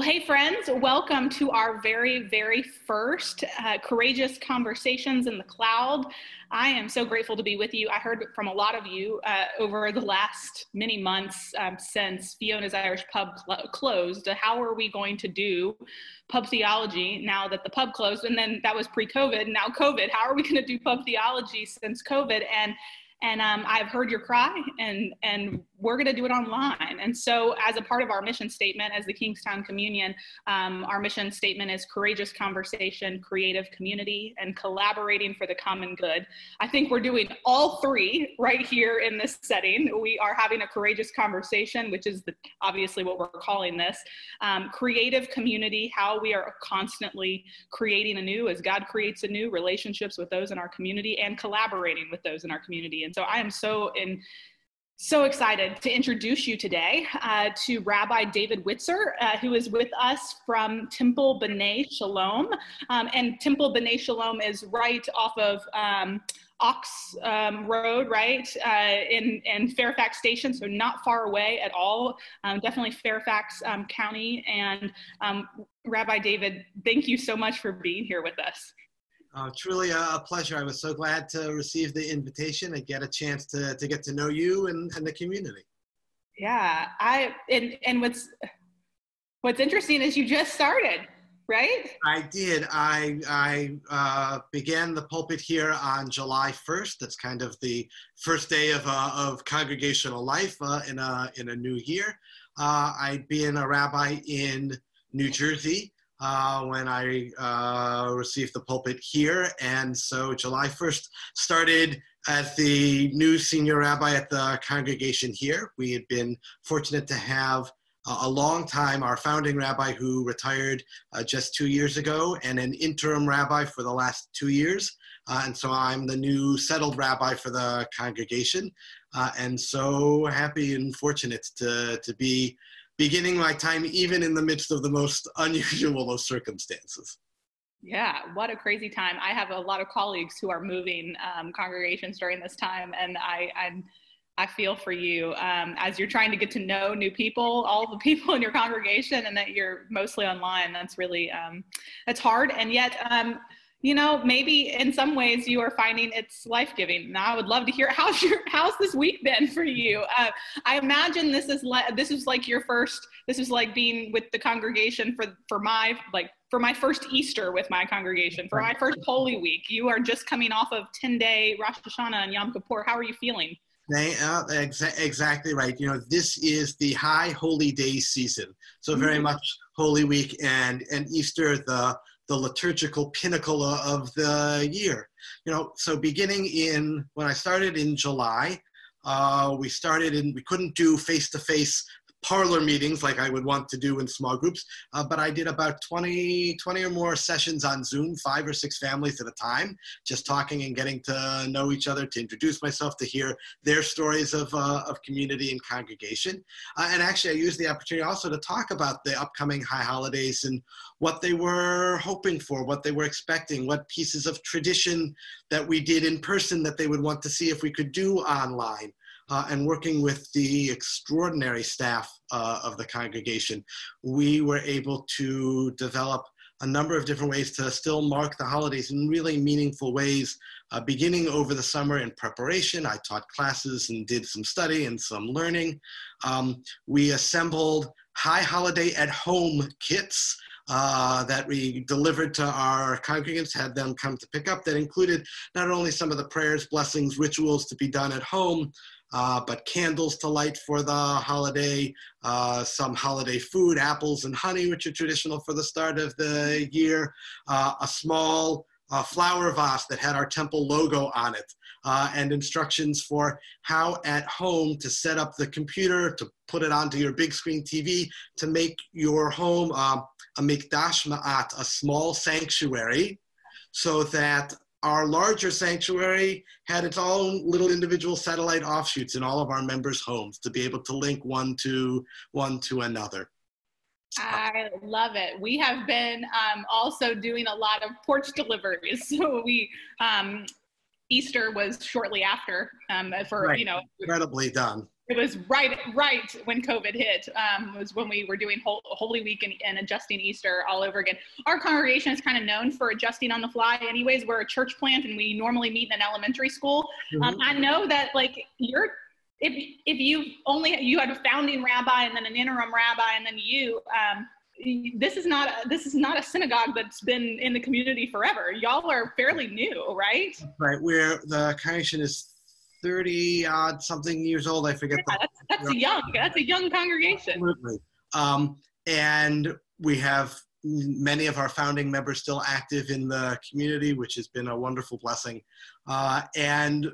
Well, hey, friends, welcome to our very, very first uh, Courageous Conversations in the Cloud. I am so grateful to be with you. I heard from a lot of you uh, over the last many months um, since Fiona's Irish Pub cl- closed. How are we going to do pub theology now that the pub closed? And then that was pre COVID, now COVID. How are we going to do pub theology since COVID? And and um, I've heard your cry, and and we're going to do it online. And so, as a part of our mission statement, as the Kingstown Communion, um, our mission statement is courageous conversation, creative community, and collaborating for the common good. I think we're doing all three right here in this setting. We are having a courageous conversation, which is the, obviously what we're calling this. Um, creative community, how we are constantly creating anew as God creates anew relationships with those in our community and collaborating with those in our community. And so, I am so in so excited to introduce you today uh, to Rabbi David Widzer, uh, who is with us from Temple B'nai Shalom. Um, and Temple B'nai Shalom is right off of um, Ox um, Road, right, uh, in, in Fairfax Station, so not far away at all. Um, definitely Fairfax um, County. And um, Rabbi David, thank you so much for being here with us. Uh, truly a, pleasure. I was so glad to receive the invitation and get a chance to, to get to know you and, and the community. Yeah, I and and what's what's interesting is you just started, right? I did. I I uh, began the pulpit here on July first. That's kind of the first day of uh, of congregational life uh, in a in a new year. Uh, I'd been a rabbi in New Jersey uh, when I uh, received the pulpit here. And so July 1st started as the new senior rabbi at the congregation here. We had been fortunate to have a long time our founding rabbi who retired uh, just two years ago and an interim rabbi for the last two years. Uh, and so I'm the new settled rabbi for the congregation. Uh, and so happy and fortunate to, to be beginning my time even in the midst of the most unusual of circumstances. Yeah, what a crazy time. I have a lot of colleagues who are moving um, congregations during this time, and I, I'm, I feel for you um, as you're trying to get to know new people, all the people in your congregation, and that you're mostly online. That's really, um, that's hard. And yet, um, you know, maybe in some ways you are finding it's life giving. Now, I would love to hear how's your how's this week been for you. Uh, I imagine this is le- this is like your first. This is like being with the congregation for for my like for my first Easter with my congregation for my first Holy Week. You are just coming off of ten day Rosh Hashanah and Yom Kippur. How are you feeling? They, uh, exa- exactly right. You know, this is the high holy day season. So very mm-hmm. much Holy Week and and Easter, the the liturgical pinnacle of the year. You know, so beginning in when I started in July, uh, we started in we couldn't do face-to-face parlor meetings like I would want to do in small groups, uh, but I did about 20, 20 or more sessions on Zoom, five or six families at a time, just talking and getting to know each other, to introduce myself, to hear their stories of, uh, of community and congregation. Uh, and actually, I used the opportunity also to talk about the upcoming high holidays and what they were hoping for, what they were expecting, what pieces of tradition that we did in person that they would want to see if we could do online uh, and working with the extraordinary staff uh, of the congregation, we were able to develop a number of different ways to still mark the holidays in really meaningful ways. Uh, beginning over the summer in preparation, I taught classes and did some study and some learning. Um, we assembled high holiday at home kits uh, that we delivered to our congregants, had them come to pick up, that included not only some of the prayers, blessings, rituals to be done at home, uh, but candles to light for the holiday, uh, some holiday food, apples and honey, which are traditional for the start of the year, uh, a small uh, flower vase that had our temple logo on it, uh, and instructions for how at home to set up the computer, to put it onto your big screen TV, to make your home uh, a mikdash me'at, a small sanctuary, so that our larger sanctuary had its own little individual satellite offshoots in all of our members' homes to be able to link one to one to another. I love it. We have been um, also doing a lot of porch deliveries. So we um, Easter was shortly after um, for right. you know incredibly done it was right right when COVID hit. Um, was when we were doing Holy Week and, and, adjusting Easter all over again. Our congregation is kind of known for adjusting on the fly. Anyways, we're a church plant and we normally meet in an elementary school. Um, mm-hmm. Um, I know that like you're if if you only you had a founding rabbi and then an interim rabbi and then you. Um, this is not a, this is not a synagogue that's been in the community forever. Y'all are fairly new, right? Right. We're the congregation is 30 odd something years old. I forget. Yeah, the, that's, that's a young, that's a young congregation. Absolutely. Um, and we have many of our founding members still active in the community, which has been a wonderful blessing. Uh, and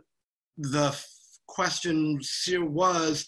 the question was,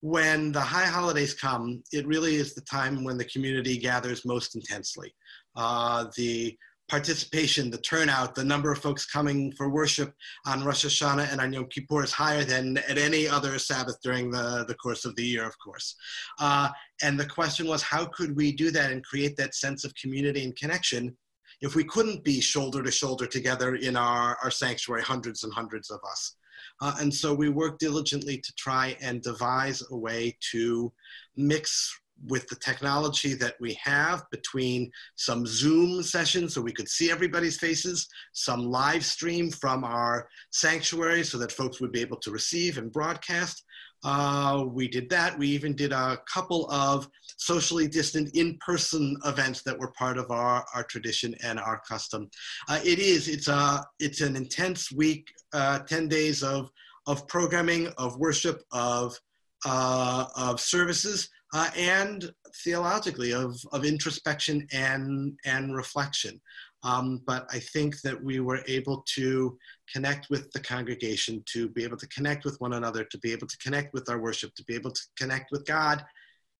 when the high holidays come, it really is the time when the community gathers most intensely. Uh, the participation, the turnout, the number of folks coming for worship on Rosh Hashanah and on Yom Kippur is higher than at any other Sabbath during the, the course of the year, of course. Uh, and the question was, how could we do that and create that sense of community and connection if we couldn't be shoulder to shoulder together in our, our sanctuary, hundreds and hundreds of us? Uh, and so we worked diligently to try and devise a way to mix with the technology that we have between some Zoom sessions so we could see everybody's faces, some live stream from our sanctuary so that folks would be able to receive and broadcast. Uh, we did that. We even did a couple of socially distant in-person events that were part of our, our tradition and our custom. Uh, it is, it's, a, it's an intense week, uh, 10 days of, of programming, of worship, of, uh, of services uh, and theologically of, of introspection and, and reflection. Um, but I think that we were able to connect with the congregation, to be able to connect with one another, to be able to connect with our worship, to be able to connect with God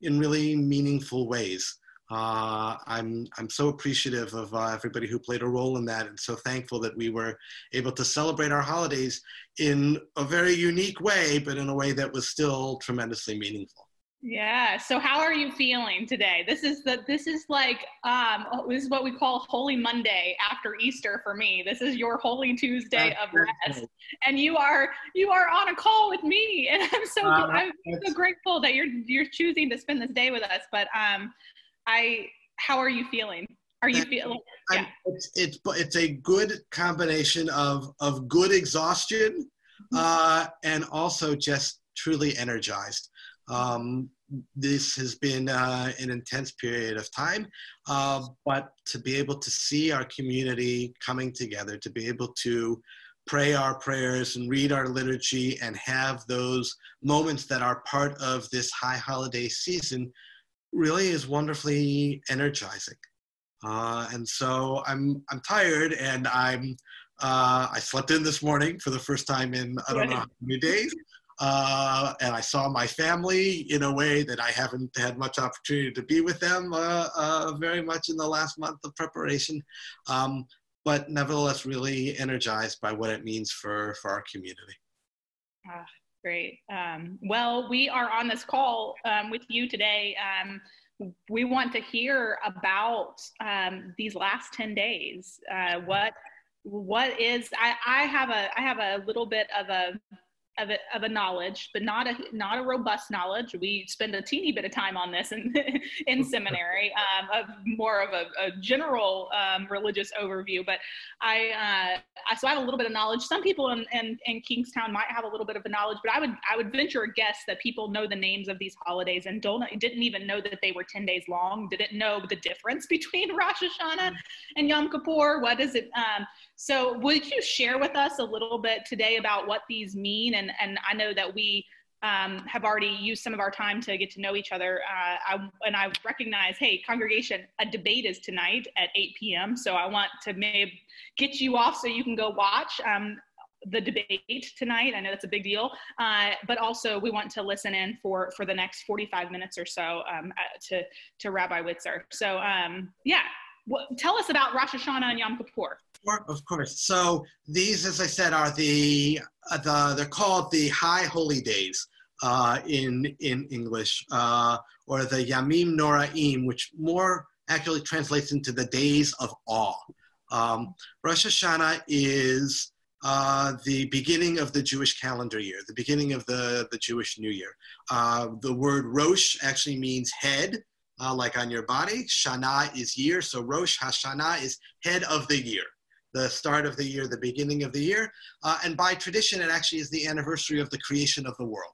in really meaningful ways. Uh, I'm, I'm so appreciative of uh, everybody who played a role in that and so thankful that we were able to celebrate our holidays in a very unique way, but in a way that was still tremendously meaningful. Yeah. So how are you feeling today? This is the this is like um this is what we call Holy Monday after Easter for me. This is your Holy Tuesday That's of rest, and you are you are on a call with me, and I'm so uh, I'm so grateful that you're you're choosing to spend this day with us. But um, I how are you feeling? Are you feeling? Yeah. It's, it's it's a good combination of of good exhaustion, mm-hmm. uh, and also just truly energized. Um, this has been uh, an intense period of time, uh, but to be able to see our community coming together, to be able to pray our prayers and read our liturgy and have those moments that are part of this high holiday season really is wonderfully energizing. Uh, and so I'm I'm tired and I'm uh, I slept in this morning for the first time in I don't know how many days. Uh, and I saw my family in a way that I haven't had much opportunity to be with them uh, uh, very much in the last month of preparation. Um, but nevertheless, really energized by what it means for, for our community. Ah, great. Um, well, we are on this call um, with you today. Um, we want to hear about um, these last 10 days. Uh, what what is I, I have a I have a little bit of a of a, of a knowledge, but not a not a robust knowledge. We spend a teeny bit of time on this in in seminary, um, of more of a, a general um, religious overview. But I, uh, I so I have a little bit of knowledge. Some people in, in, in Kingstown might have a little bit of a knowledge, but I would I would venture a guess that people know the names of these holidays and don't didn't even know that they were ten days long. Didn't know the difference between Rosh Hashanah and Yom Kippur. What is it? Um, so, would you share with us a little bit today about what these mean? And, and I know that we um, have already used some of our time to get to know each other. Uh, I, and I recognize, hey, congregation, a debate is tonight at 8 p.m. So I want to maybe get you off so you can go watch um, the debate tonight. I know that's a big deal, uh, but also we want to listen in for for the next 45 minutes or so um, uh, to to Rabbi Widzer. So um, yeah, what, tell us about Rosh Hashanah and Yom Kippur. Of course. So these, as I said, are the, uh, the they're called the High Holy Days uh, in in English, uh, or the Yamim Noraim, which more actually translates into the days of awe. Um, Rosh Hashanah is uh, the beginning of the Jewish calendar year, the beginning of the, the Jewish New Year. Uh, the word Rosh actually means head, uh, like on your body. Shana is year, so Rosh Hashanah is head of the year, the start of the year, the beginning of the year. Uh, and by tradition, it actually is the anniversary of the creation of the world.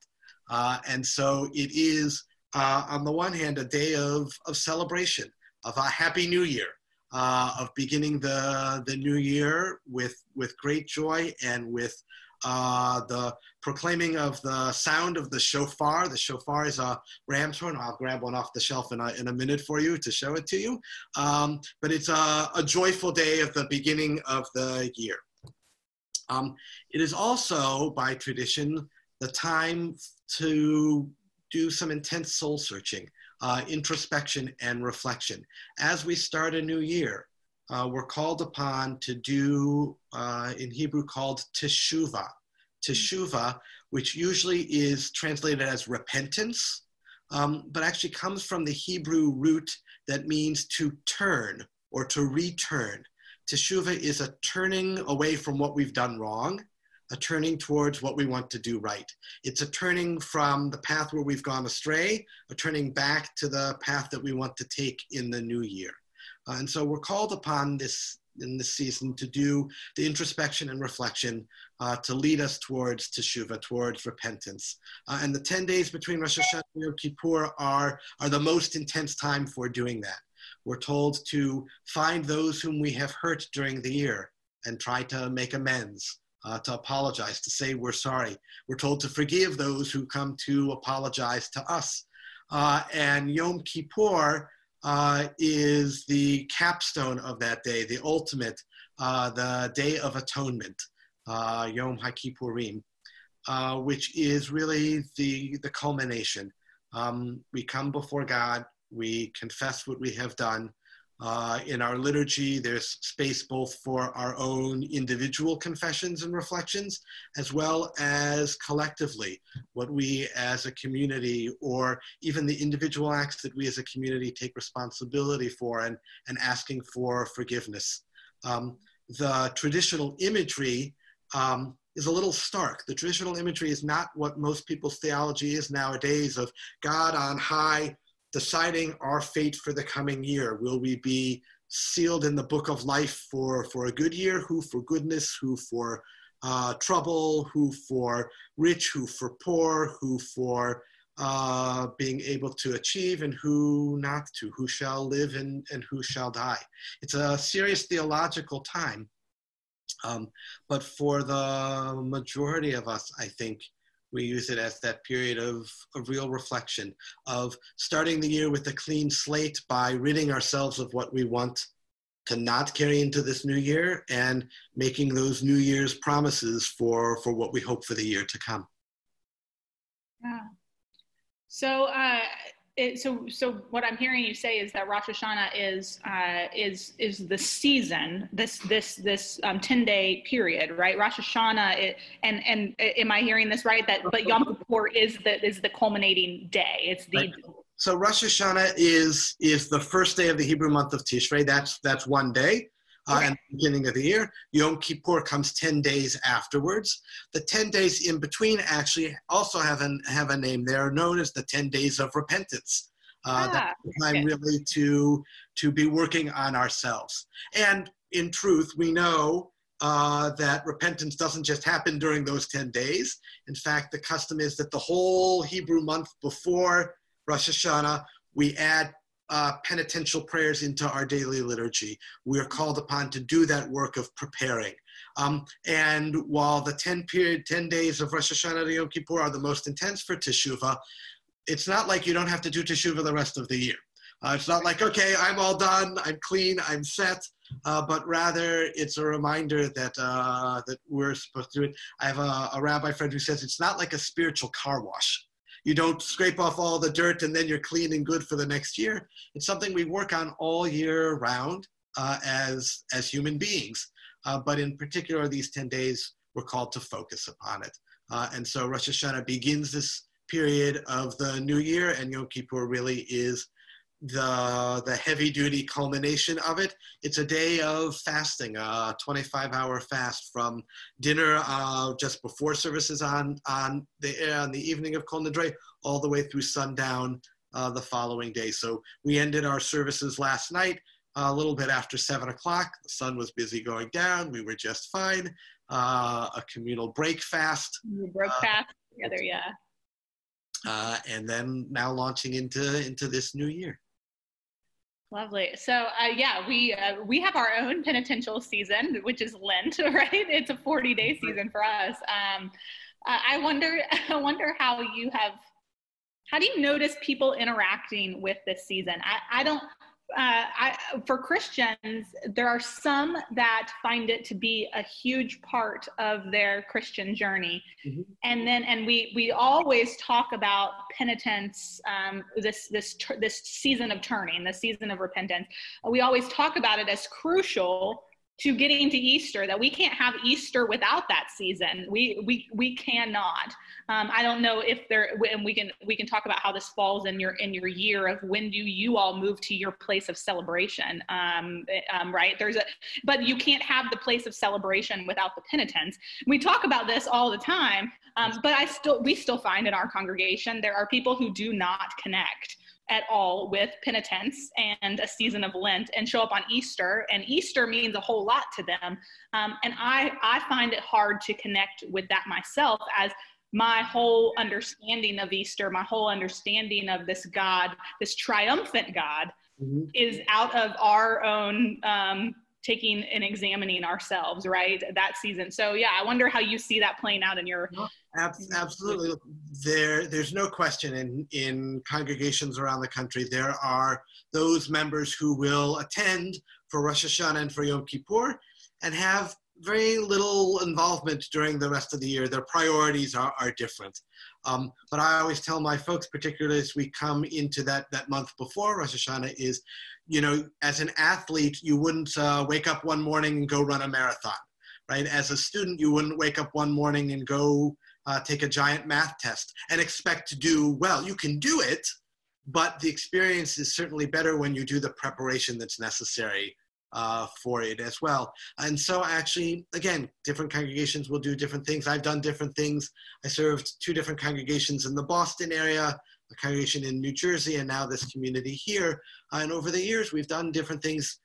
Uh, and so it is, uh, on the one hand, a day of, of celebration, of a happy new year uh, of beginning the, the new year with, with great joy and with uh, the proclaiming of the sound of the shofar. The shofar is a ram's horn. I'll grab one off the shelf in a, in a minute for you to show it to you. Um, but it's a, a, joyful day of the beginning of the year. Um, it is also, by tradition, the time to do some intense soul searching uh, introspection and reflection. As we start a new year, uh, we're called upon to do, uh, in Hebrew, called teshuvah. Teshuvah, which usually is translated as repentance, um, but actually comes from the Hebrew root that means to turn or to return. Teshuvah is a turning away from what we've done wrong a turning towards what we want to do right. It's a turning from the path where we've gone astray, a turning back to the path that we want to take in the new year. Uh, and so we're called upon this in this season to do the introspection and reflection uh, to lead us towards teshuvah, towards repentance. Uh, and the 10 days between Rosh Hashanah and Yom Kippur are, are the most intense time for doing that. We're told to find those whom we have hurt during the year and try to make amends uh, to apologize, to say we're sorry. We're told to forgive those who come to apologize to us. Uh, and Yom Kippur uh, is the capstone of that day, the ultimate, uh, the Day of Atonement, uh, Yom HaKippurim, uh, which is really the, the culmination. Um, we come before God, we confess what we have done, uh, in our liturgy, there's space both for our own individual confessions and reflections, as well as collectively, what we as a community, or even the individual acts that we as a community take responsibility for and, and asking for forgiveness. Um, the traditional imagery um, is a little stark. The traditional imagery is not what most people's theology is nowadays of God on high deciding our fate for the coming year. Will we be sealed in the book of life for, for a good year? Who for goodness? Who for uh, trouble? Who for rich? Who for poor? Who for uh, being able to achieve and who not to? Who shall live and, and who shall die? It's a serious theological time. Um, but for the majority of us, I think we use it as that period of, of real reflection, of starting the year with a clean slate by ridding ourselves of what we want to not carry into this new year and making those new year's promises for, for what we hope for the year to come. Yeah. So uh, it, so so what I'm hearing you say is that Rosh Hashanah is uh, is is the season this this this um, ten day period right? Rosh Hashanah it, and and am I hearing this right? That but Yom Kippur is the is the culminating day. It's the right. so Rosh Hashanah is is the first day of the Hebrew month of Tishrei. That's that's one day uh, okay. and the beginning of the year. Yom Kippur comes 10 days afterwards. The 10 days in between actually also have, an, have a name. They're known as the 10 days of repentance. Uh, ah, that's time okay. really to, to be working on ourselves. And in truth, we know uh, that repentance doesn't just happen during those 10 days. In fact, the custom is that the whole Hebrew month before Rosh Hashanah, we add uh, penitential prayers into our daily liturgy. We are called upon to do that work of preparing. Um, and while the 10 period, 10 days of Rosh Hashanah to Yom Kippur are the most intense for Teshuvah, it's not like you don't have to do Teshuvah the rest of the year. Uh, it's not like, okay, I'm all done, I'm clean, I'm set, uh, but rather it's a reminder that, uh, that we're supposed to do it. I have a, a rabbi friend who says it's not like a spiritual car wash you don't scrape off all the dirt and then you're clean and good for the next year. It's something we work on all year round uh, as, as human beings. Uh, but in particular, these 10 days, we're called to focus upon it. Uh, and so Rosh Hashanah begins this period of the new year, and Yom Kippur really is the the heavy duty culmination of it. It's a day of fasting, a 25 hour fast from dinner uh, just before services on on the on the evening of Kol Nidre all the way through sundown uh, the following day. So we ended our services last night a little bit after seven o'clock. The sun was busy going down. We were just fine. Uh, a communal break fast. We broke uh, fast together, yeah. Uh, and then now launching into into this new year. Lovely. So uh, yeah, we uh, we have our own penitential season, which is Lent, right? It's a 40 day season for us. Um, uh, I wonder I wonder how you have how do you notice people interacting with this season? I, I don't uh, I, for Christians, there are some that find it to be a huge part of their Christian journey, mm-hmm. and then and we we always talk about penitence, um, this this this season of turning, the season of repentance. We always talk about it as crucial to getting to Easter that we can't have Easter without that season. We we we cannot. Um, I don't know if there, and we can we can talk about how this falls in your in your year of when do you all move to your place of celebration, um, um, right? There's a, but you can't have the place of celebration without the penitence. We talk about this all the time, um, but I still we still find in our congregation there are people who do not connect at all with penitence and a season of Lent and show up on Easter. And Easter means a whole lot to them. Um, and I, I find it hard to connect with that myself as my whole understanding of Easter, my whole understanding of this God, this triumphant God, mm-hmm. is out of our own um, taking and examining ourselves, right? That season. So yeah, I wonder how you see that playing out in your. Absolutely, there there's no question in in congregations around the country there are those members who will attend for Rosh Hashanah and for Yom Kippur, and have very little involvement during the rest of the year. Their priorities are, are different. Um, but I always tell my folks, particularly as we come into that, that month before Rosh Hashanah, is, you know, as an athlete, you wouldn't uh, wake up one morning and go run a marathon, right? As a student, you wouldn't wake up one morning and go uh, take a giant math test and expect to do well. You can do it, but the experience is certainly better when you do the preparation that's necessary uh, for it as well. And so actually, again, different congregations will do different things. I've done different things. I served two different congregations in the Boston area, a congregation in New Jersey, and now this community here. And over the years, we've done different things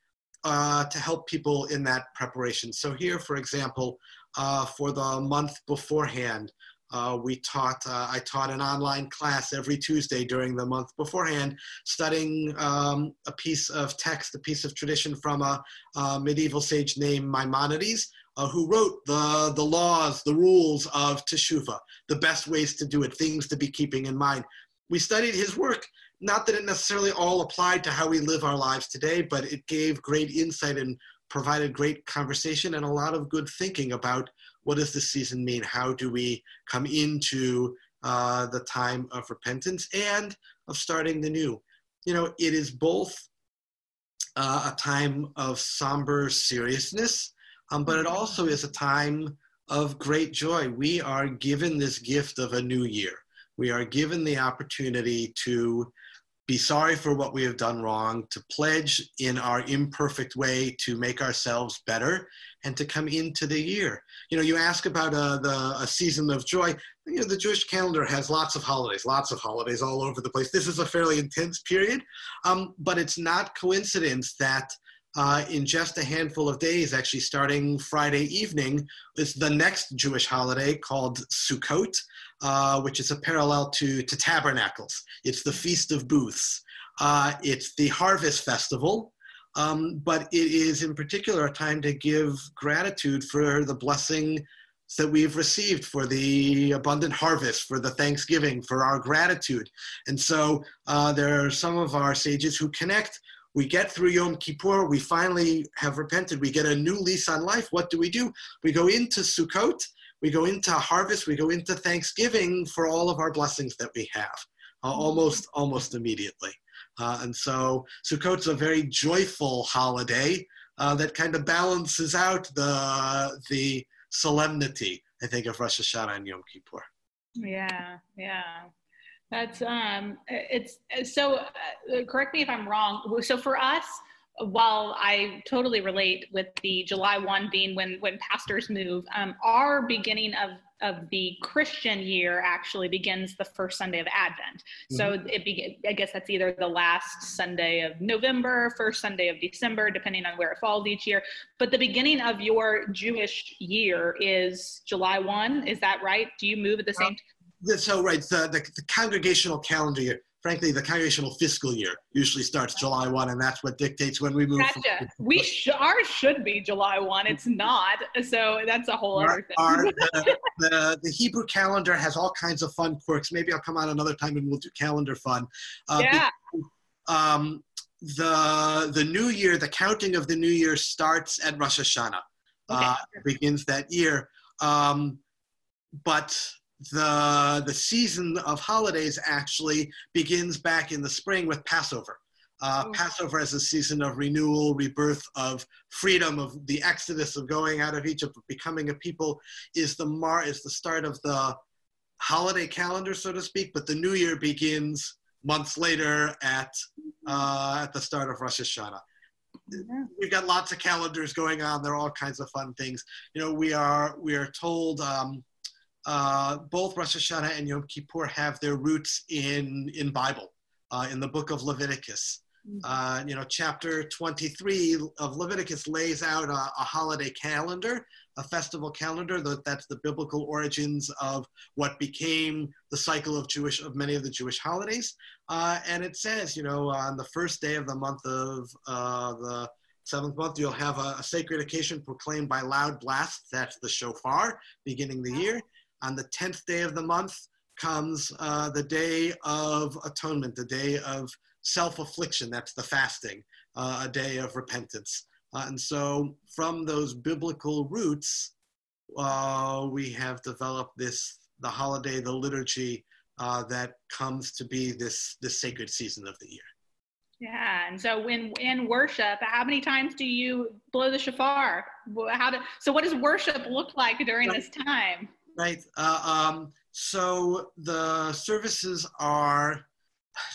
uh, to help people in that preparation. So here, for example, uh, for the month beforehand, uh, we taught, uh, I taught an online class every Tuesday during the month beforehand, studying um, a piece of text, a piece of tradition from a, a medieval sage named Maimonides, uh, who wrote the, the laws, the rules of Teshuvah, the best ways to do it, things to be keeping in mind. We studied his work, not that it necessarily all applied to how we live our lives today, but it gave great insight and provided great conversation and a lot of good thinking about what does this season mean? How do we come into uh, the time of repentance and of starting the new? You know, it is both uh, a time of somber seriousness, um, but it also is a time of great joy. We are given this gift of a new year. We are given the opportunity to be sorry for what we have done wrong, to pledge in our imperfect way to make ourselves better, and to come into the year. You know, you ask about uh, the, a season of joy. You know, the Jewish calendar has lots of holidays, lots of holidays all over the place. This is a fairly intense period, um, but it's not coincidence that uh, in just a handful of days, actually starting Friday evening, is the next Jewish holiday called Sukkot, uh, which is a parallel to, to tabernacles. It's the Feast of Booths. Uh, it's the Harvest Festival, um, but it is in particular a time to give gratitude for the blessing that we've received, for the abundant harvest, for the thanksgiving, for our gratitude. And so uh, there are some of our sages who connect. We get through Yom Kippur, we finally have repented, we get a new lease on life. What do we do? We go into Sukkot we go into harvest, we go into Thanksgiving for all of our blessings that we have, uh, almost almost immediately. Uh, and so Sukkot's a very joyful holiday uh, that kind of balances out the the solemnity, I think, of Rosh Hashanah and Yom Kippur. Yeah, yeah. That's um, it's so. Uh, correct me if I'm wrong. So for us, while I totally relate with the July 1 being when when pastors move, um, our beginning of of the Christian year actually begins the first Sunday of Advent. Mm-hmm. So it be, I guess that's either the last Sunday of November, first Sunday of December, depending on where it falls each year. But the beginning of your Jewish year is July 1. Is that right? Do you move at the same time? So right, the, the, the congregational calendar year frankly, the congregational fiscal year usually starts July 1, and that's what dictates when we move. Gotcha. we sh- ours should be July 1. It's not. So that's a whole our, other thing. Our, the, the, the, Hebrew calendar has all kinds of fun quirks. Maybe I'll come on another time and we'll do calendar fun. Uh, yeah. Because, um, the, the new year, the counting of the new year starts at Rosh Hashanah. Okay. Uh, begins that year. Um, but the the season of holidays actually begins back in the spring with Passover. Uh, oh. Passover as a season of renewal, rebirth, of freedom, of the exodus of going out of Egypt, of becoming a people, is the mar is the start of the holiday calendar, so to speak. But the new year begins months later at uh, at the start of Rosh Hashanah. Yeah. We've got lots of calendars going on. There are all kinds of fun things. You know, we are we are told. Um, uh, both Rosh Hashanah and Yom Kippur have their roots in in Bible, uh, in the book of Leviticus. Mm-hmm. Uh, you know, chapter 23 of Leviticus lays out a, a holiday calendar, a festival calendar. That, that's the biblical origins of what became the cycle of Jewish of many of the Jewish holidays. Uh, and it says, you know, on the first day of the month of uh, the seventh month, you'll have a, a, sacred occasion proclaimed by loud blasts. That's the shofar, beginning the year. On the 10th day of the month comes uh, the day of atonement, the day of self affliction. That's the fasting, uh, a day of repentance. Uh, and so, from those biblical roots, uh, we have developed this the holiday, the liturgy uh, that comes to be this this sacred season of the year. Yeah, and so when in worship, how many times do you blow the shofar? How do so? What does worship look like during this time? Right? Uh, um, so the services are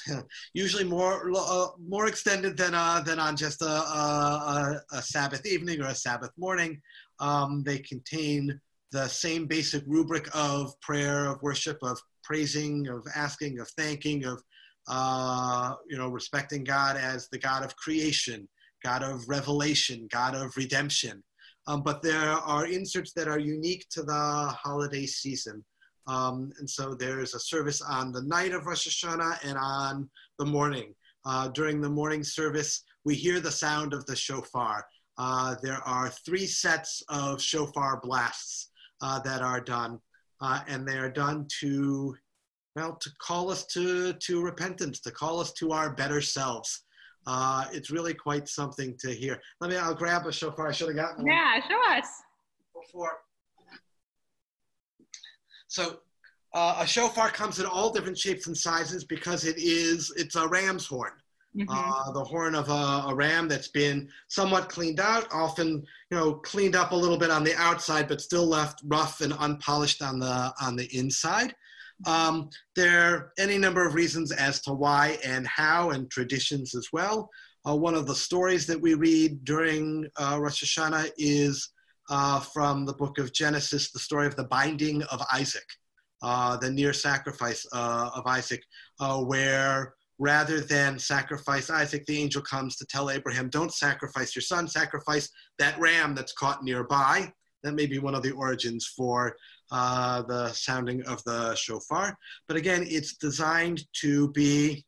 usually more uh, more extended than uh, than on just a, a, a, Sabbath evening or a Sabbath morning. Um, they contain the same basic rubric of prayer, of worship, of praising, of asking, of thanking, of uh, you know respecting God as the God of creation, God of revelation, God of redemption. Um, but there are inserts that are unique to the holiday season. Um, and so there's a service on the night of Rosh Hashanah and on the morning. Uh, during the morning service, we hear the sound of the shofar. Uh, there are three sets of shofar blasts uh, that are done, uh, and they are done to, well, to call us to, to repentance, to call us to our better selves. Uh, it's really quite something to hear. Let me, I'll grab a shofar. I should have gotten one. Yeah, show us. Before. So uh, a shofar comes in all different shapes and sizes because it is, it's a ram's horn. Mm-hmm. Uh, the horn of a, a, ram that's been somewhat cleaned out, often you know cleaned up a little bit on the outside, but still left rough and unpolished on the on the inside. Um, there are any number of reasons as to why and how, and traditions as well. Uh, one of the stories that we read during uh, Rosh Hashanah is uh, from the book of Genesis, the story of the binding of Isaac, uh, the near sacrifice uh, of Isaac, uh, where rather than sacrifice Isaac, the angel comes to tell Abraham, Don't sacrifice your son, sacrifice that ram that's caught nearby. That may be one of the origins for uh, the sounding of the shofar. But again, it's designed to be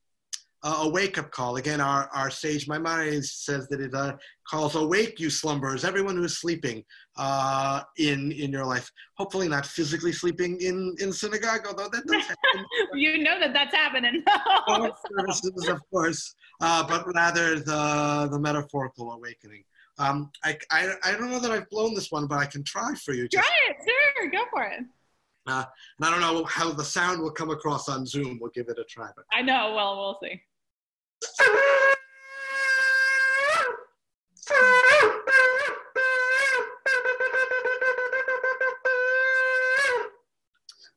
a wake-up call. Again, our, our sage Maimonides says that it uh, calls awake you slumberers, everyone who's sleeping uh, in in your life. Hopefully not physically sleeping in, in synagogue, although that does happen. you know that that's happening. services, of course, uh, but rather the, the metaphorical awakening. Um, I, I, I don't know that I've blown this one, but I can try for you. Try it, sure, go for it. Uh, and I don't know how the sound will come across on Zoom. We'll give it a try. But. I know. Well, we'll see.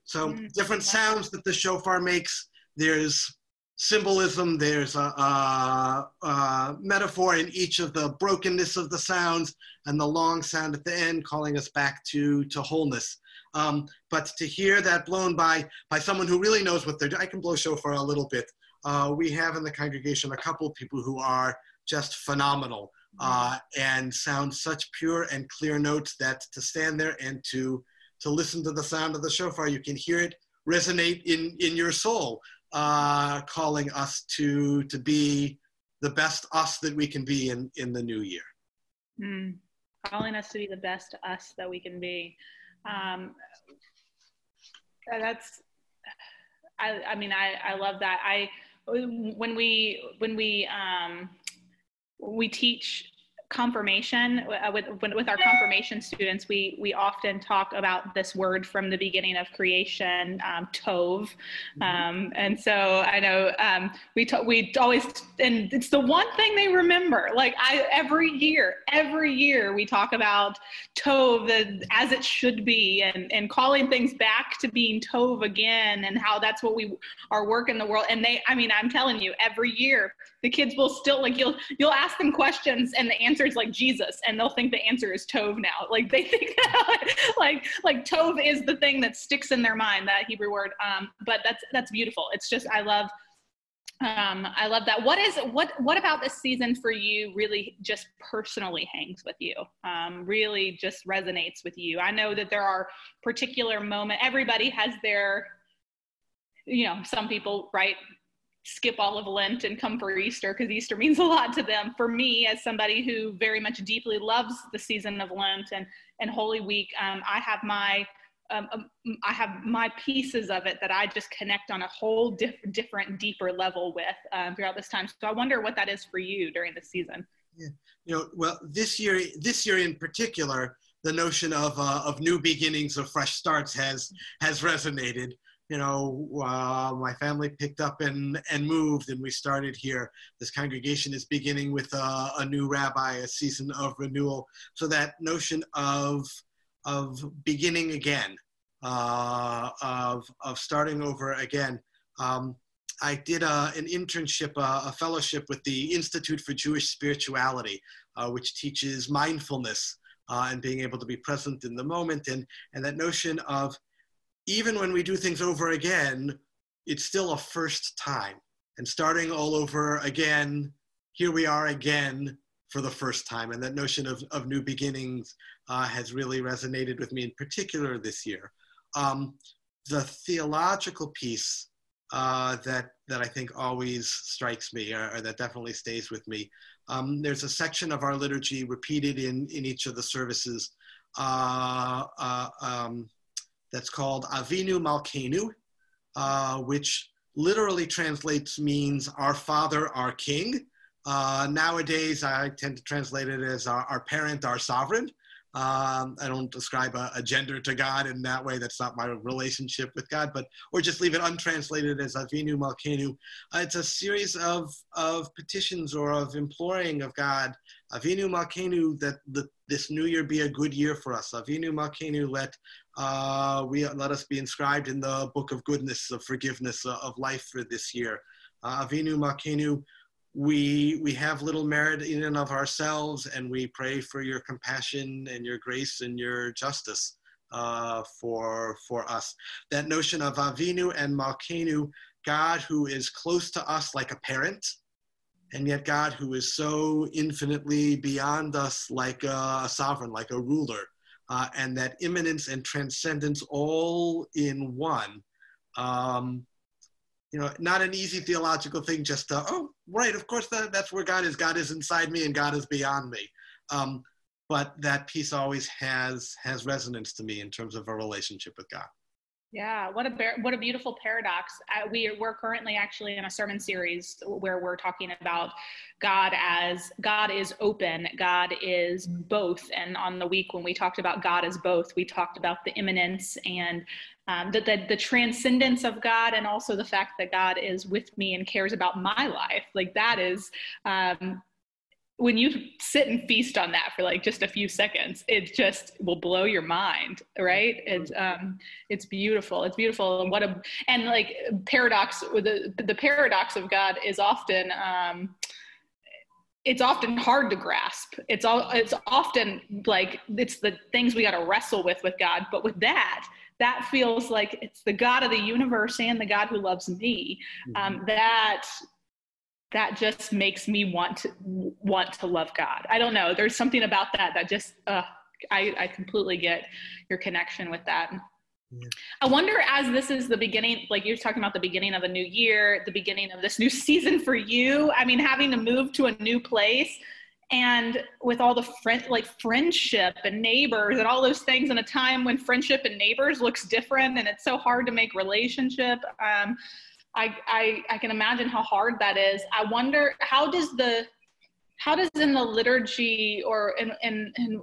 So mm. different sounds that the shofar makes there's symbolism, there's a, a, a, metaphor in each of the brokenness of the sounds and the long sound at the end calling us back to, to wholeness. Um, but to hear that blown by, by someone who really knows what they're doing, I can blow shofar a little bit. Uh, we have in the congregation a couple people who are just phenomenal uh, and sound such pure and clear notes that to stand there and to, to listen to the sound of the shofar, you can hear it resonate in, in your soul, uh, calling us to, to be the best us that we can be in, in the new year. Mm. Calling us to be the best us that we can be. Um, that's, I, I mean, I, I love that. I, when we, when we, um, we teach confirmation uh, with with our confirmation students we we often talk about this word from the beginning of creation um, tov mm-hmm. um, and so i know um, we we always and it's the one thing they remember like i every year every year we talk about tov as it should be and and calling things back to being tov again and how that's what we our work in the world and they i mean i'm telling you every year the kids will still like you'll you'll ask them questions and the answer is like Jesus and they'll think the answer is Tov now. Like they think that, like like Tov is the thing that sticks in their mind that Hebrew word. Um, but that's that's beautiful. It's just I love um, I love that. What is what what about this season for you? Really, just personally hangs with you. Um, really, just resonates with you. I know that there are particular moment. Everybody has their, you know, some people right skip all of Lent and come for Easter because Easter means a lot to them. For me, as somebody who very much deeply loves the season of Lent and, and Holy Week, um, I have my um, um, I have my pieces of it that I just connect on a whole diff- different, deeper level with um, throughout this time. So I wonder what that is for you during the season. Yeah. You know, well, this year, this year in particular, the notion of uh, of new beginnings, of fresh starts, has has resonated you know, uh, my family picked up and, and moved, and we started here. This congregation is beginning with a, a new rabbi, a season of renewal. So that notion of, of beginning again, uh, of, of starting over again. Um, I did a, an internship, uh, a fellowship with the Institute for Jewish Spirituality, uh, which teaches mindfulness uh, and being able to be present in the moment, and, and that notion of even when we do things over again, it's still a first time. And starting all over again, here we are again for the first time. And that notion of, of new beginnings uh, has really resonated with me in particular this year. Um, the theological piece uh, that, that I think always strikes me, or, or that definitely stays with me. Um, there's a section of our liturgy repeated in, in each of the services uh, uh um, that's called Avinu Malkeinu, uh, which literally translates means our father, our king. Uh, nowadays, I tend to translate it as our, our parent, our sovereign. Um, I don't describe a, a, gender to God in that way. That's not my relationship with God, but or just leave it untranslated as Avinu Malkeinu. Uh, it's a series of of petitions or of imploring of God, Avinu Malkeinu, that the, this new year be a good year for us. Avinu Malkeinu, let uh, we let us be inscribed in the book of goodness, of forgiveness, uh, of life for this year. Uh, Avinu Malkeinu, we we have little merit in and of ourselves, and we pray for your compassion and your grace and your justice uh, for for us. That notion of Avinu and Malkeinu, God who is close to us like a parent, and yet God who is so infinitely beyond us like a, a sovereign, like a ruler, uh, and that immanence and transcendence all in one. Um, you know, not an easy theological thing just to, oh, right, of course that, that's where God is. God is inside me and God is beyond me. Um, but that piece always has has resonance to me in terms of a relationship with God. Yeah, what a what a beautiful paradox. Uh, we we're currently actually in a sermon series where we're talking about God as God is open, God is both. And on the week when we talked about God as both, we talked about the immanence and um, the, the, the transcendence of God and also the fact that God is with me and cares about my life. Like that is um, when you sit and feast on that for like just a few seconds, it just will blow your mind, right? It's um, it's beautiful. It's beautiful, and what a and like paradox. The the paradox of God is often. Um, it's often hard to grasp. It's all. It's often like it's the things we got to wrestle with with God. But with that, that feels like it's the God of the universe and the God who loves me. Um, mm-hmm. that that just makes me want to want to love God. I don't know. There's something about that that just uh, I, I completely get your connection with that. Yeah. I wonder as this is the beginning, like you're talking about the beginning of a new year, the beginning of this new season for you. I mean, having to move to a new place and with all the friend like friendship and neighbors and all those things in a time when friendship and neighbors looks different and it's so hard to make relationship. Um, I, I, I can imagine how hard that is. I wonder how does the how does in the liturgy or in, in, in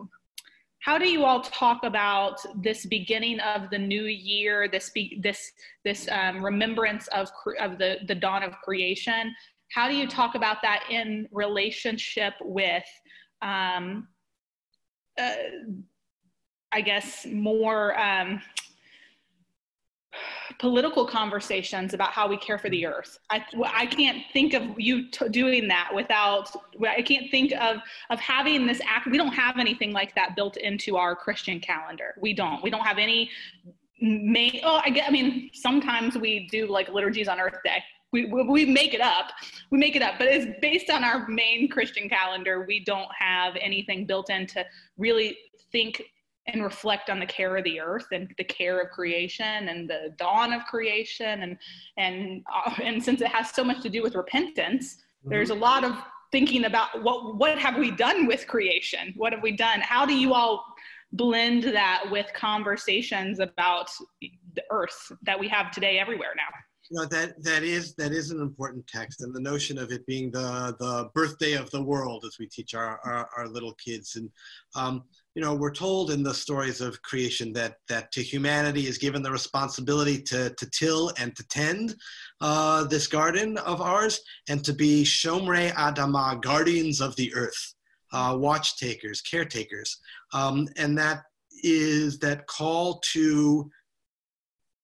how do you all talk about this beginning of the new year this be, this this um, remembrance of of the the dawn of creation how do you talk about that in relationship with um, uh, i guess more um, political conversations about how we care for the earth. I, I can't think of you t- doing that without, I can't think of, of having this act. We don't have anything like that built into our Christian calendar. We don't. We don't have any main, oh, I get, I mean, sometimes we do like liturgies on Earth Day. We, we make it up. We make it up, but it's based on our main Christian calendar. We don't have anything built in to really think and reflect on the care of the earth and the care of creation and the dawn of creation. And and uh, and since it has so much to do with repentance mm-hmm. there's a lot of thinking about what what have we done with creation? What have we done? How do you all blend that with conversations about the earth that we have today everywhere now? You know, that that is that is an important text, and the notion of it being the the birthday of the world, as we teach our our, our little kids, and um, you know, we're told in the stories of creation that that to humanity is given the responsibility to to till and to tend uh, this garden of ours, and to be shomrei adama, guardians of the earth, uh, watch takers, caretakers, um, and that is that call to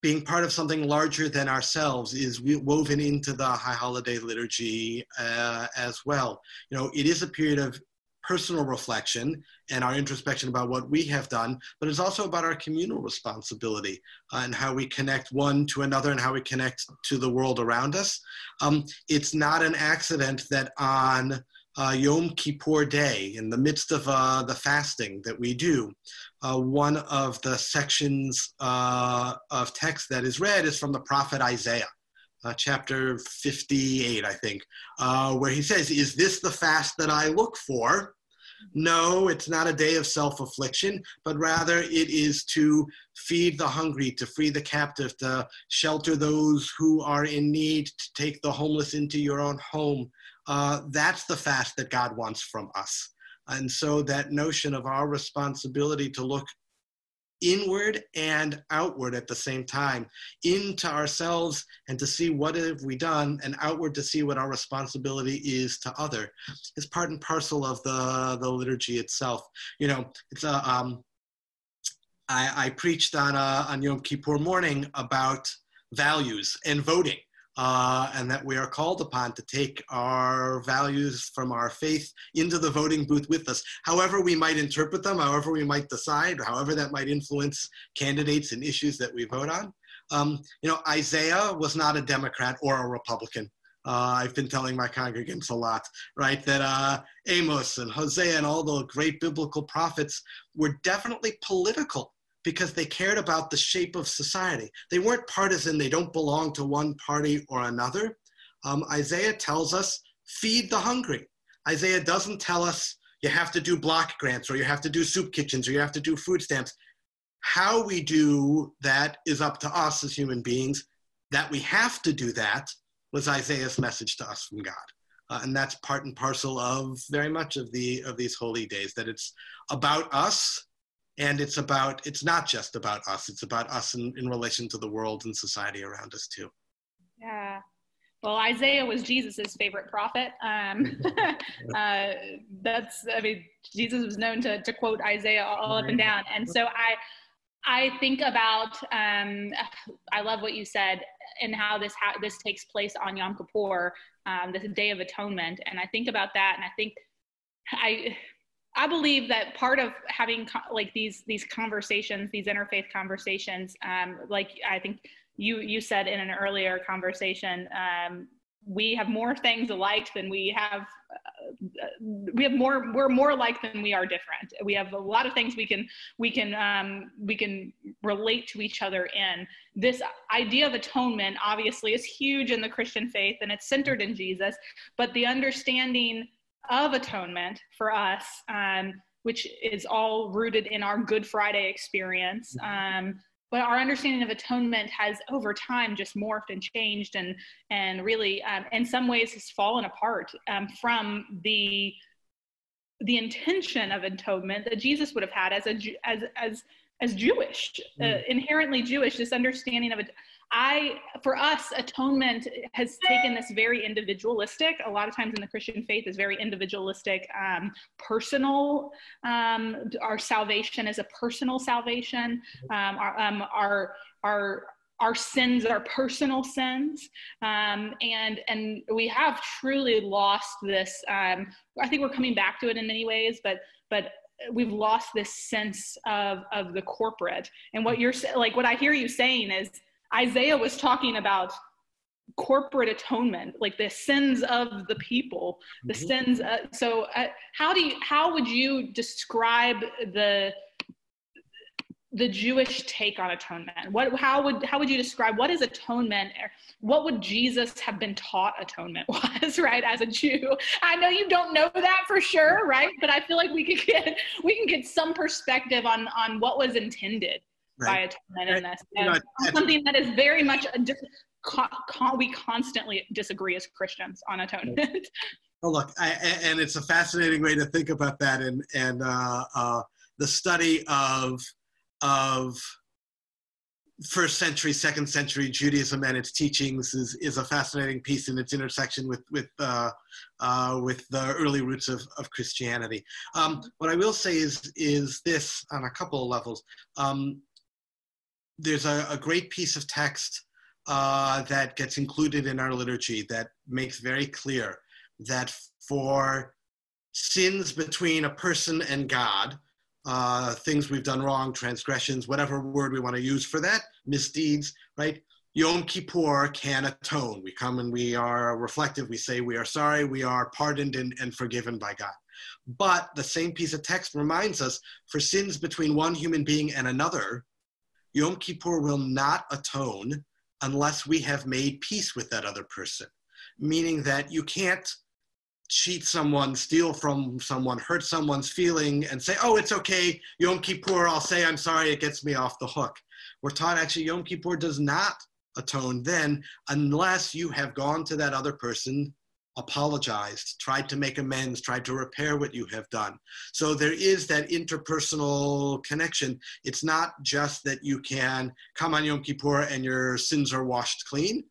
being part of something larger than ourselves is woven into the high holiday liturgy uh, as well. You know, it is a period of personal reflection and our introspection about what we have done, but it's also about our communal responsibility uh, and how we connect one to another and how we connect to the world around us. Um, it's not an accident that on uh, Yom Kippur Day, in the midst of uh, the fasting that we do, uh, one of the sections uh, of text that is read is from the prophet Isaiah, uh, chapter 58, I think, uh, where he says, Is this the fast that I look for? No, it's not a day of self affliction, but rather it is to feed the hungry, to free the captive, to shelter those who are in need, to take the homeless into your own home. Uh, that's the fast that God wants from us. And so that notion of our responsibility to look inward and outward at the same time, into ourselves and to see what have we done, and outward to see what our responsibility is to other, is part and parcel of the, the liturgy itself. You know, it's a, um, I, I preached on, a, uh, on Yom Kippur morning about values and voting uh, and that we are called upon to take our values from our faith into the voting booth with us. However, we might interpret them, however, we might decide, however, that might influence candidates and issues that we vote on. Um, you know, Isaiah was not a Democrat or a Republican. Uh, I've been telling my congregants a lot, right? That uh, Amos and Hosea and all the great biblical prophets were definitely political because they cared about the shape of society. They weren't partisan, they don't belong to one party or another. Um, Isaiah tells us, feed the hungry. Isaiah doesn't tell us you have to do block grants or you have to do soup kitchens or you have to do food stamps. How we do that is up to us as human beings. That we have to do that was Isaiah's message to us from God. Uh, and that's part and parcel of very much of the of these holy days that it's about us and it's about it's not just about us it's about us in, in relation to the world and society around us too yeah Well, Isaiah was Jesus's favorite prophet. Um, uh, that's, I mean, Jesus was known to, to quote Isaiah all up and down. And so I, I think about, um, I love what you said and how this, ha- this takes place on Yom Kippur, um, this day of atonement. And I think about that and I think I, I believe that part of having co- like these, these conversations, these interfaith conversations, um, like I think you you said in an earlier conversation um, we have more things alike than we have uh, we have more we're more alike than we are different. We have a lot of things we can we can um, we can relate to each other in. This idea of atonement obviously is huge in the christian faith and it's centered in jesus but the understanding of atonement for us um, which is all rooted in our good friday experience. Um, but our understanding of atonement has over time just morphed and changed and and really um, in some ways has fallen apart um, from the the intention of atonement that jesus would have had as a as as as jewish uh, mm. inherently jewish this understanding of it I, for us, atonement has taken this very individualistic, a lot of times in the Christian faith is very individualistic, um, personal, um, our salvation is a personal salvation. Um, our, um, our, our, our sins are personal sins. Um, and, and we have truly lost this, um, I think we're coming back to it in many ways, but, but we've lost this sense of, of the corporate. And what you're like, what I hear you saying is, Isaiah was talking about corporate atonement like the sins of the people the mm-hmm. sins uh, so uh, how do you how would you describe the the jewish take on atonement what how would how would you describe what is atonement what would jesus have been taught atonement was right as a jew i know you don't know that for sure right but i feel like we could get we can get some perspective on on what was intended right. by atonement in this. Something that is very much a dis- co- co- we constantly disagree as Christians on atonement. Look, I, and it's a fascinating way to think about that, and and uh, uh, the study of of first century, second century Judaism and its teachings is, is a fascinating piece in its intersection with with uh, uh, with the early roots of, of Christianity. Um, what I will say is is this on a couple of levels. Um, there's a, a, great piece of text uh, that gets included in our liturgy that makes very clear that for sins between a person and God, uh, things we've done wrong, transgressions, whatever word we want to use for that, misdeeds, right? Yom Kippur can atone. We come and we are reflective. We say we are sorry. We are pardoned and, and forgiven by God. But the same piece of text reminds us for sins between one human being and another, Yom Kippur will not atone unless we have made peace with that other person, meaning that you can't cheat someone, steal from someone, hurt someone's feeling, and say, oh, it's okay, Yom Kippur, I'll say I'm sorry, it gets me off the hook. We're taught actually Yom Kippur does not atone then unless you have gone to that other person apologized, tried to make amends, tried to repair what you have done. So there is that interpersonal connection. It's not just that you can come on Yom Kippur and your sins are washed clean,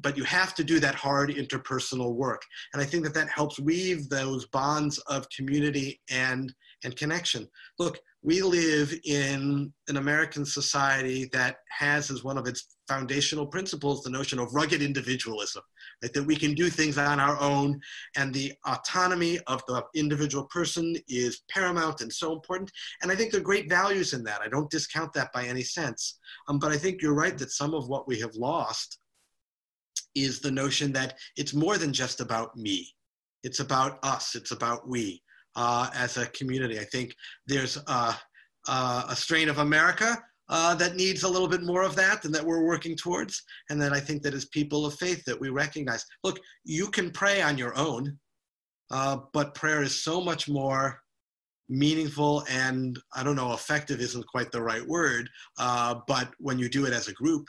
but you have to do that hard interpersonal work. And I think that that helps weave those bonds of community and, and connection. Look, we live in an American society that has as one of its foundational principles the notion of rugged individualism right? that we can do things on our own and the autonomy of the individual person is paramount and so important and i think there are great values in that i don't discount that by any sense um, but i think you're right that some of what we have lost is the notion that it's more than just about me. It's about us. It's about we uh, as a community. I think there's uh, uh, a strain of america uh, that needs a little bit more of that and that we're working towards. And then I think that as people of faith that we recognize, look, you can pray on your own, but prayer is so much more meaningful and I don't know, effective isn't quite the right word, but when you do it as a group,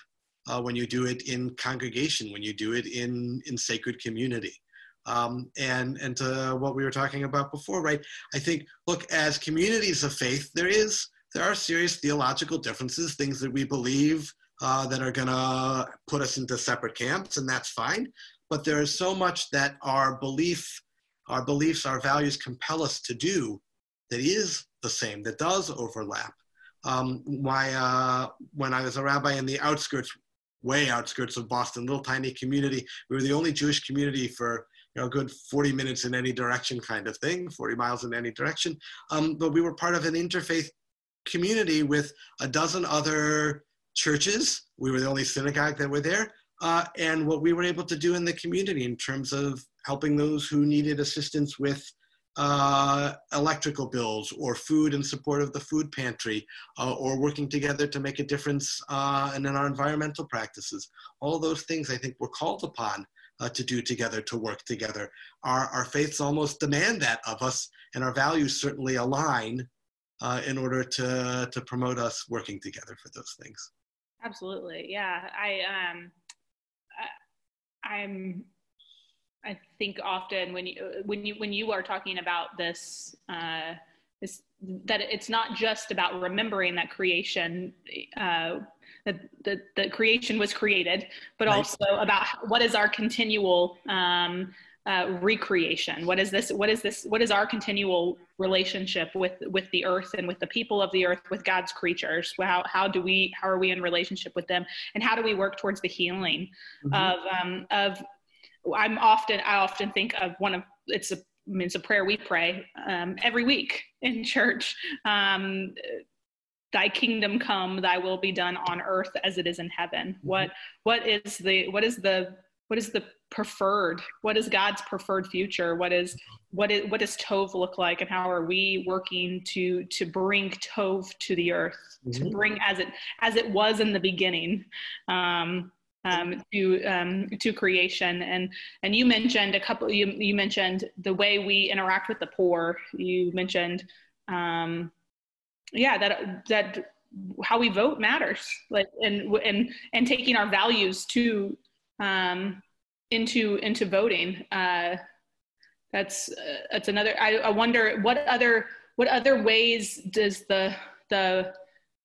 uh, when you do it in congregation, when you do it in, in sacred community. Um, and and to what we were talking about before, right? I think, look, as communities of faith, there is there are serious theological differences, things that we believe uh, that are to put us into separate camps, and that's fine. but there is so much that our belief, our beliefs, our values compel us to do that is the same, that does overlap. Um, my, uh, when I was a rabbi in the outskirts, way outskirts of Boston, little tiny community, we were the only Jewish community for you know, a good 40 minutes in any direction kind of thing, 40 miles in any direction. Um, but we were part of an interfaith community with a dozen other churches. We were the only synagogue that were there. Uh, and what we were able to do in the community in terms of helping those who needed assistance with uh, electrical bills or food in support of the food pantry uh, or working together to make a difference uh, and in our environmental practices. All those things I think we're called upon uh, to do together, to work together. Our, our faiths almost demand that of us, and our values certainly align uh, in order to, to promote us working together for those things. Absolutely. Yeah. I, um, I, I'm, I think often when you, when you, when you are talking about this, uh, this, that it's not just about remembering that creation, uh, that, that, that creation was created, but right. also about what is our continual um, uh, recreation. What is this? What is this? What is our continual relationship with with the earth and with the people of the earth, with God's creatures? How how do we? How are we in relationship with them? And how do we work towards the healing mm-hmm. of um, of? I'm often I often think of one of it's a I mean, it's a prayer we pray um, every week in church. Um, thy kingdom come thy will be done on earth as it is in heaven mm-hmm. what what is the what is the what is the preferred what is god's preferred future what is what is what does tov look like and how are we working to to bring tov to the earth mm-hmm. to bring as it as it was in the beginning um, um, to um, to creation. And and you mentioned a couple you you mentioned the way we interact with the poor. You mentioned um, yeah that that how we vote matters. Like and and and taking our values to um into into voting uh that's uh, that's another I, I wonder what other what other ways does the the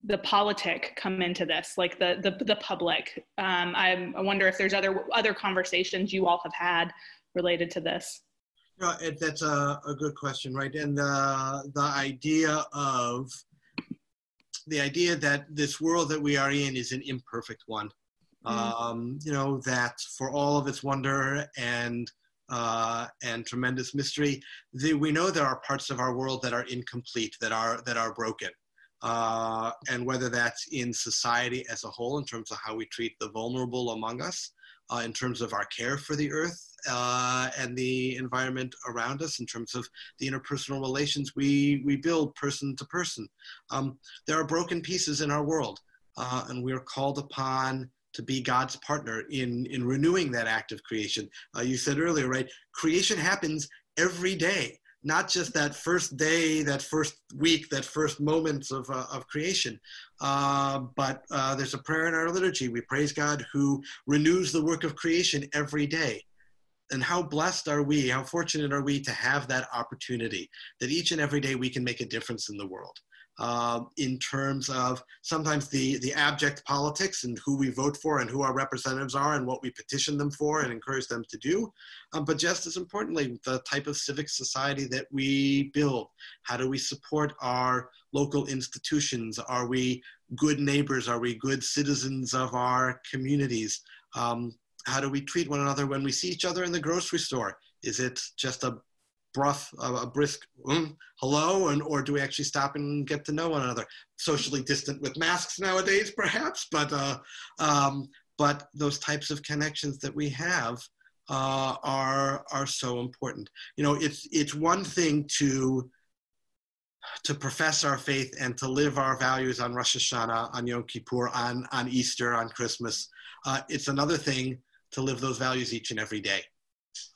the politic come into this like the the, the public um I, I wonder if there's other other conversations you all have had related to this no, it, that's a, a good question, right? And the the idea of the idea that this world that we are in is an imperfect one. Mm. Um, you know that for all of its wonder and uh, and tremendous mystery, the, we know there are parts of our world that are incomplete, that are that are broken, uh, and whether that's in society as a whole in terms of how we treat the vulnerable among us, uh, in terms of our care for the earth uh, and the environment around us, in terms of the interpersonal relations we, we build person to person. Um, there are broken pieces in our world, uh, and we are called upon to be God's partner in, in renewing that act of creation. Uh, you said earlier, right? Creation happens every day not just that first day, that first week, that first moments of, uh, of creation, uh, but uh, there's a prayer in our liturgy. We praise God who renews the work of creation every day. And how blessed are we, how fortunate are we to have that opportunity that each and every day we can make a difference in the world uh, in terms of sometimes the, the abject politics and who we vote for and who our representatives are and what we petition them for and encourage them to do. Um, but just as importantly, the type of civic society that we build. How do we support our local institutions? Are we good neighbors? Are we good citizens of our communities? Um, how do we treat one another when we see each other in the grocery store? Is it just a bruff, a brisk mm, hello, and or do we actually stop and get to know one another? Socially distant with masks nowadays, perhaps, but uh, um, but those types of connections that we have uh, are are so important. You know, it's it's one thing to to profess our faith and to live our values on Rosh Hashanah, on Yom Kippur, on on Easter, on Christmas. Uh, it's another thing to live those values each and every day.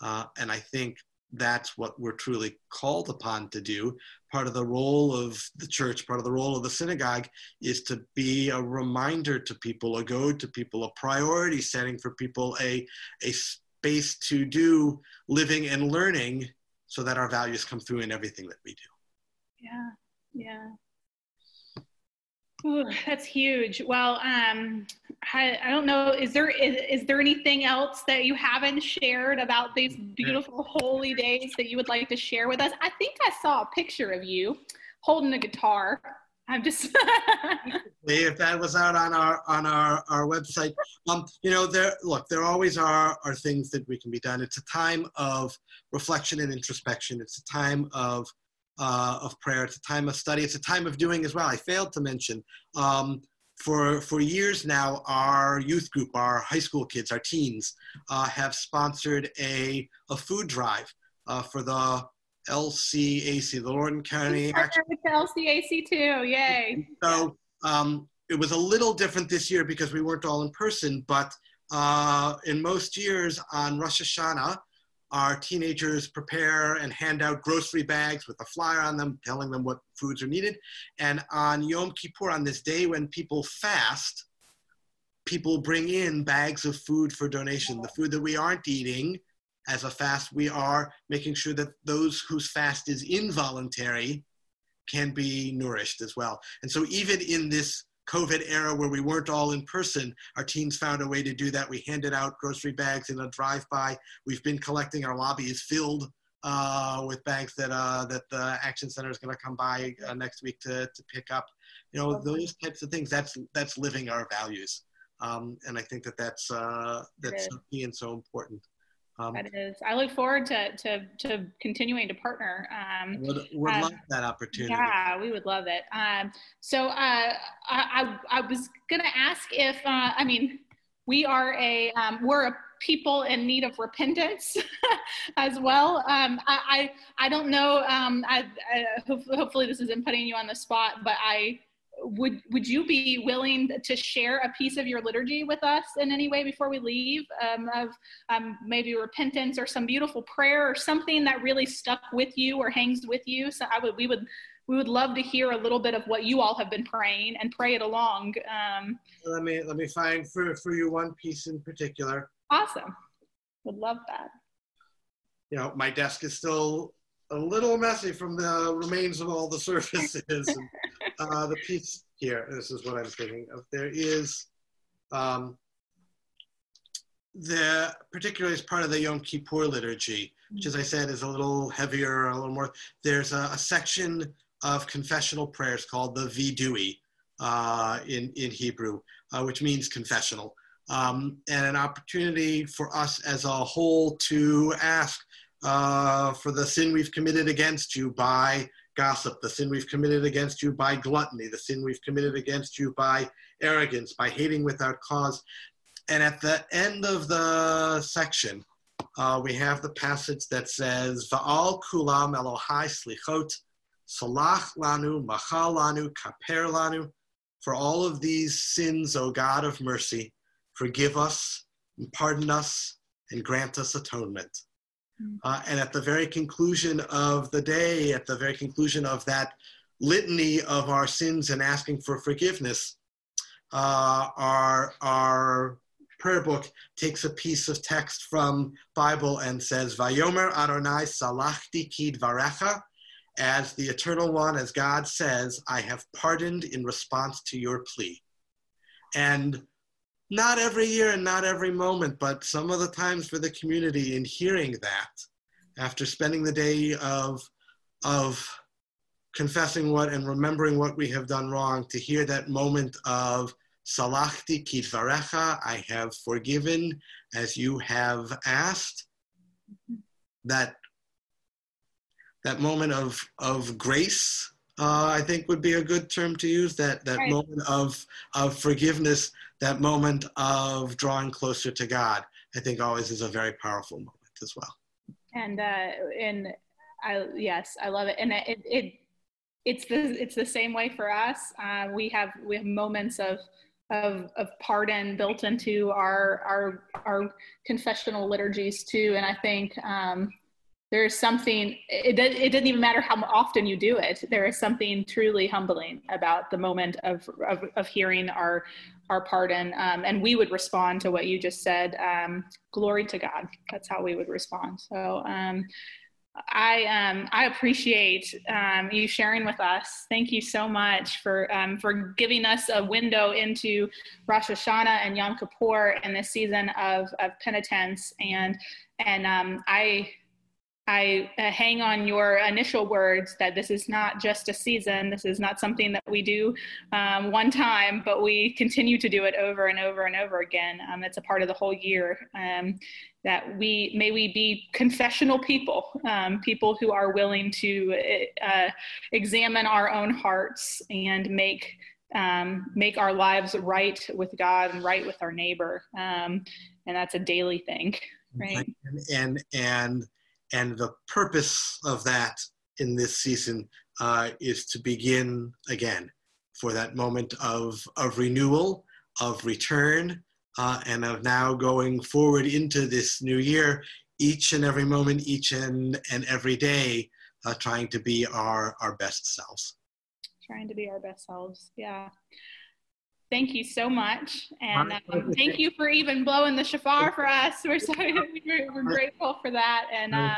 Uh, and I think that's what we're truly called upon to do. Part of the role of the church, part of the role of the synagogue is to be a reminder to people, a go to people, a priority setting for people, a, a space to do living and learning so that our values come through in everything that we do. Yeah, yeah. Ooh, that's huge. Well, um, I, I, don't know. Is there is, is there anything else that you haven't shared about these beautiful holy days that you would like to share with us? I think I saw a picture of you holding a guitar. I'm just if that was out on our on our, our website. Um, you know, there look, there always are are things that we can be done. It's a time of reflection and introspection. It's a time of uh, of prayer. It's a time of study. It's a time of doing as well. I failed to mention. Um, for, for years now, our youth group, our high school kids, our teens, uh, have sponsored a, a food drive uh, for the LCAC, the Lorton County Action. LCAC too, yay. So um, it was a little different this year because we weren't all in person, but uh, in most years on Rosh Hashanah, our teenagers prepare and hand out grocery bags with a flyer on them telling them what foods are needed. And on Yom Kippur, on this day when people fast, people bring in bags of food for donation. The food that we aren't eating as a fast, we are making sure that those whose fast is involuntary can be nourished as well. And so even in this COVID era where we weren't all in person, our teams found a way to do that. We handed out grocery bags in a drive-by. We've been collecting. Our lobby is filled uh, with bags that uh, that the Action Center is going to come by uh, next week to, to pick up. You know, those types of things. That's that's living our values, um, and I think that that's uh, that's so key and so important. Um, that is. I look forward to to, to continuing to partner. Um, would would um, love that opportunity. Yeah, we would love it. Um, so uh, I, I, I was going to ask if uh, I mean we are a um, we're a people in need of repentance as well. Um, I, I, I don't know. Um, I, I, hopefully this isn't putting you on the spot, but I would would you be willing to share a piece of your liturgy with us in any way before we leave? Um, of um, maybe repentance or some beautiful prayer or something that really stuck with you or hangs with you? So i would we would we would love to hear a little bit of what you all have been praying and pray it along um, let me let me find for for you one piece in particular. Awesome. Would love that. You know my desk is still a little messy from the remains of all the surfaces. uh, the piece here, this is what I'm thinking of. There is, um, the particularly as part of the Yom Kippur liturgy, which, as I said, is a little heavier, a little more. There's a, a section of confessional prayers called the Vidui uh, in in Hebrew, uh, which means confessional, um, and an opportunity for us as a whole to ask uh, for the sin we've committed against you by gossip, the sin we've committed against you by gluttony, the sin we've committed against you by arrogance, by hating without cause. And at the end of the section, uh, we have the passage that says, Va'al kulam Elohai slichot, salach lanu, machal lanu, kaper lanu. For all of these sins, O God of mercy, forgive us, and pardon us, and grant us atonement. Mm. Uh, and at the very conclusion of the day, at the very conclusion of that litany of our sins and asking for forgiveness, uh, our, our prayer book takes a piece of text from Bible and says, Vayomer Adonai salachti kidvarecha, as the Eternal One, as God says, I have pardoned in response to your plea. And not every year and not every moment, but some of the times for the community in hearing that after spending the day of, of confessing what and remembering what we have done wrong, to hear that moment of salachti kidvarecha, I have forgiven as you have asked, that, that moment of, of grace uh, I think would be a good term to use. That that right. moment of of forgiveness, that moment of drawing closer to God, I think always is a very powerful moment as well. And uh, and I yes, I love it, and it it it's the it's the same way for us. Uh, we have we have moments of of, of pardon built into our our our confessional liturgies too, and I think um, there's something it, it doesn't even matter how often you do it there is something truly humbling about the moment of of, of hearing our our pardon um, and we would respond to what you just said um, glory to god that's how we would respond so um, I um, I appreciate um, you sharing with us. Thank you so much for um, for giving us a window into Rosh Hashanah and Yom Kippur and this season of, of penitence. And and um, I I uh, hang on your initial words that this is not just a season. This is not something that we do um, one time, but we continue to do it over and over and over again. Um, it's a part of the whole year. Um, that we may we be confessional people, um, people who are willing to uh, examine our own hearts and make um, make our lives right with God and right with our neighbor. Um, and that's a daily thing, right? And and and, and the purpose of that in this season uh, is to begin again for that moment of of renewal, of return, uh, and of now going forward into this new year, each and every moment, each and, and every day, uh, trying to be our, our best selves. Trying to be our best selves, yeah. Thank you so much, and um, thank you for even blowing the shofar for us. We're so we're, grateful for that, and uh,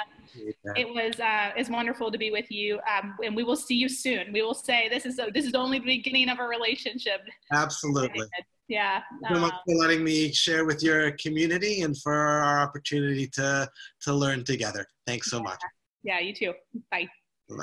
it was uh, it's wonderful to be with you. Um, and we will see you soon. We will say this is a, this is only the beginning of a relationship. Absolutely yeah. so much for letting me share with your community and for our opportunity to to learn together. Thanks so yeah. much. Yeah, you too. Bye.